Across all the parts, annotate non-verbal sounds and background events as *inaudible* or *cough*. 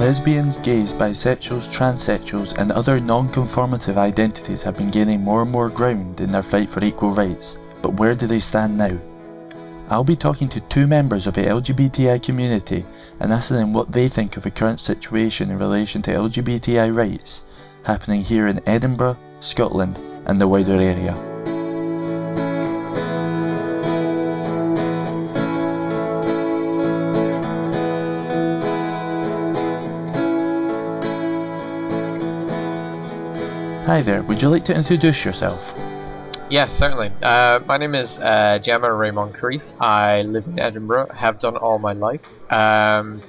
lesbians, gays, bisexuals, transsexuals, and other non conformative identities have been gaining more and more ground in their fight for equal rights. But where do they stand now? I'll be talking to two members of the LGBTI community and asking them what they think of the current situation in relation to LGBTI rights happening here in Edinburgh, Scotland, and the wider area. Hi there, would you like to introduce yourself? Yes, certainly. Uh, my name is uh, Gemma Raymond Creef. I live in Edinburgh, have done all my life. Um,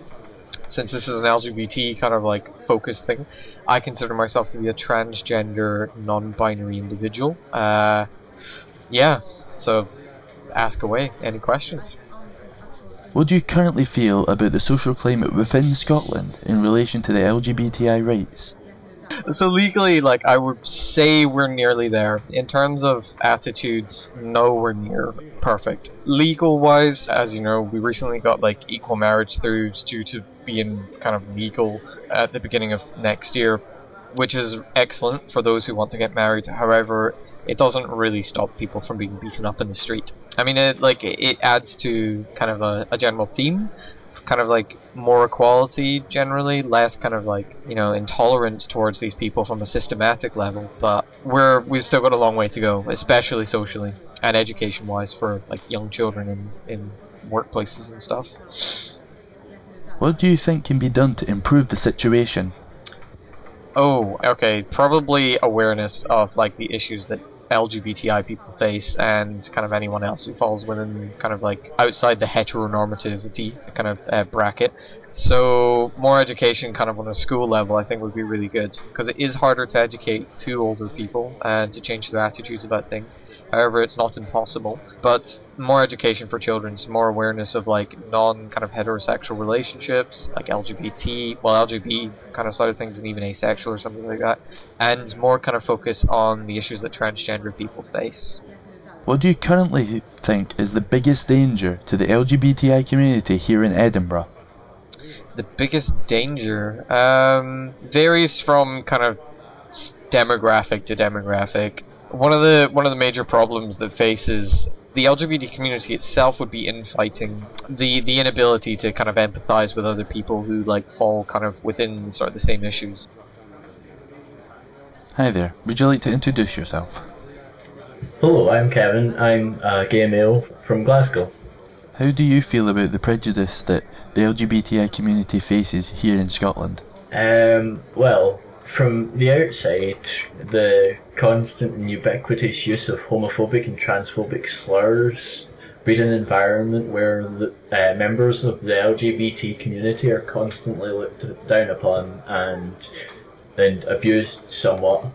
since this is an LGBT kind of like focused thing, I consider myself to be a transgender, non-binary individual. Uh, yeah, so ask away. Any questions? What do you currently feel about the social climate within Scotland in relation to the LGBTI rights? *laughs* so legally, like I would say we're nearly there. In terms of attitudes, nowhere near perfect. Legal wise, as you know, we recently got like equal marriage through due to being kind of legal at the beginning of next year, which is excellent for those who want to get married. However, it doesn't really stop people from being beaten up in the street. I mean, it like it adds to kind of a, a general theme kind of like more equality generally, less kind of like you know intolerance towards these people from a systematic level. But we're we've still got a long way to go, especially socially and education wise for like young children in in workplaces and stuff. What do you think can be done to improve the situation? Oh, okay. Probably awareness of like the issues that LGBTI people face and kind of anyone else who falls within kind of like outside the heteronormativity kind of uh, bracket. So more education kind of on a school level I think would be really good because it is harder to educate two older people and to change their attitudes about things. However, it's not impossible. But more education for children, more awareness of like non kind of heterosexual relationships, like LGBT, well LGBT kind of side of things, and even asexual or something like that, and more kind of focus on the issues that transgender people face. What do you currently think is the biggest danger to the LGBTI community here in Edinburgh? The biggest danger um, varies from kind of demographic to demographic one of the one of the major problems that faces the LGBT community itself would be infighting, the the inability to kind of empathize with other people who like fall kind of within sort of the same issues. Hi there. Would you like to introduce yourself? Hello, I'm Kevin. I'm a gay male from Glasgow. How do you feel about the prejudice that the LGBTI community faces here in Scotland? Um, well, from the outside, the constant and ubiquitous use of homophobic and transphobic slurs breed an environment where the, uh, members of the LGBT community are constantly looked down upon and and abused somewhat.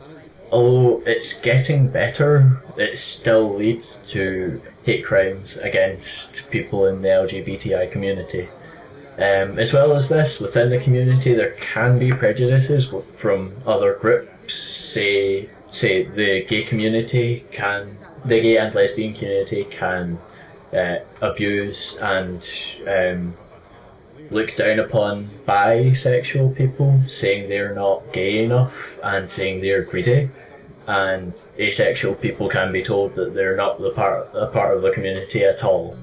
Although it's getting better, it still leads to hate crimes against people in the LGBTI community. Um, as well as this, within the community, there can be prejudices from other groups. Say, say the gay community can, the gay and lesbian community can uh, abuse and um, look down upon bisexual people, saying they're not gay enough and saying they're greedy. And asexual people can be told that they're not the part, a part of the community at all.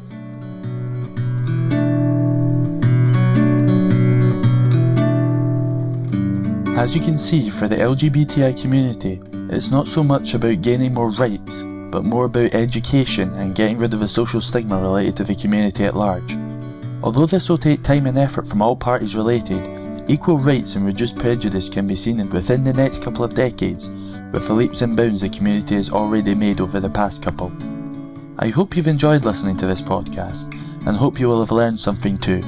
As you can see, for the LGBTI community, it's not so much about gaining more rights, but more about education and getting rid of the social stigma related to the community at large. Although this will take time and effort from all parties related, equal rights and reduced prejudice can be seen within the next couple of decades, with the leaps and bounds the community has already made over the past couple. I hope you've enjoyed listening to this podcast, and hope you will have learned something too.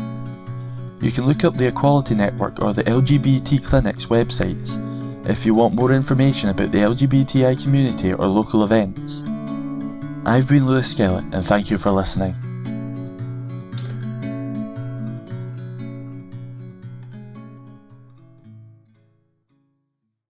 You can look up the Equality Network or the LGBT Clinic's websites if you want more information about the LGBTI community or local events. I've been Lewis Skellett and thank you for listening.